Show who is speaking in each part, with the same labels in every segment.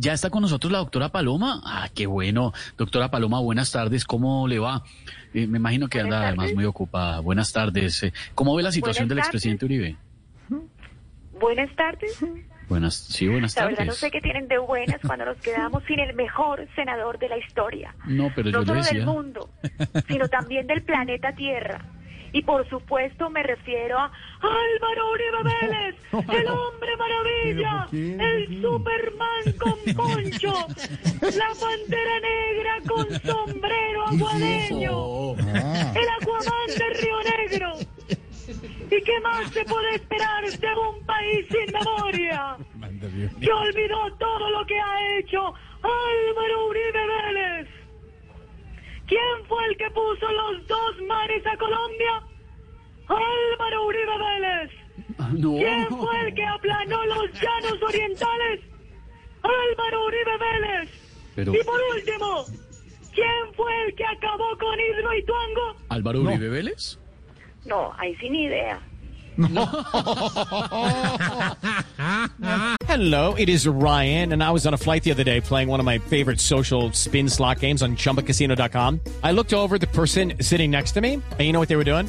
Speaker 1: Ya está con nosotros la doctora Paloma. Ah, qué bueno. Doctora Paloma, buenas tardes. ¿Cómo le va? Eh, me imagino que anda además muy ocupada. Buenas tardes. Eh, ¿Cómo ve la situación
Speaker 2: Buenas
Speaker 1: del
Speaker 2: tardes.
Speaker 1: expresidente Uribe?
Speaker 2: Buenas tardes.
Speaker 1: Buenas, sí, buenas
Speaker 2: La verdad no
Speaker 1: tardes.
Speaker 2: sé qué tienen de buenas cuando nos quedamos sin el mejor senador de la historia.
Speaker 1: No, pero yo
Speaker 2: no solo
Speaker 1: decía.
Speaker 2: del mundo, sino también del planeta Tierra. Y por supuesto me refiero a Álvaro Uribe Vélez, el hombre el Superman con poncho, la pantera negra con sombrero aguadeño, el Aquaman de Río Negro. ¿Y qué más se puede esperar de un país sin memoria? Que olvidó todo lo que ha hecho Álvaro Uribe Vélez. ¿Quién fue el que puso los dos mares a Colombia? Álvaro Uribe Vélez.
Speaker 1: No.
Speaker 2: ¿Quién fue el que aplanó los llanos orientales? Álvaro Uribe Vélez.
Speaker 1: Pero
Speaker 2: Y por último, ¿quién fue el que acabó con Hidroituango?
Speaker 1: Álvaro Uribe Vélez.
Speaker 2: No, ahí sin idea.
Speaker 3: Hello, it is Ryan, and I was on a flight the other day playing one of my favorite social spin slot games on chumbacasino.com. I looked over at the person sitting next to me, and you know what they were doing?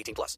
Speaker 4: 18 plus.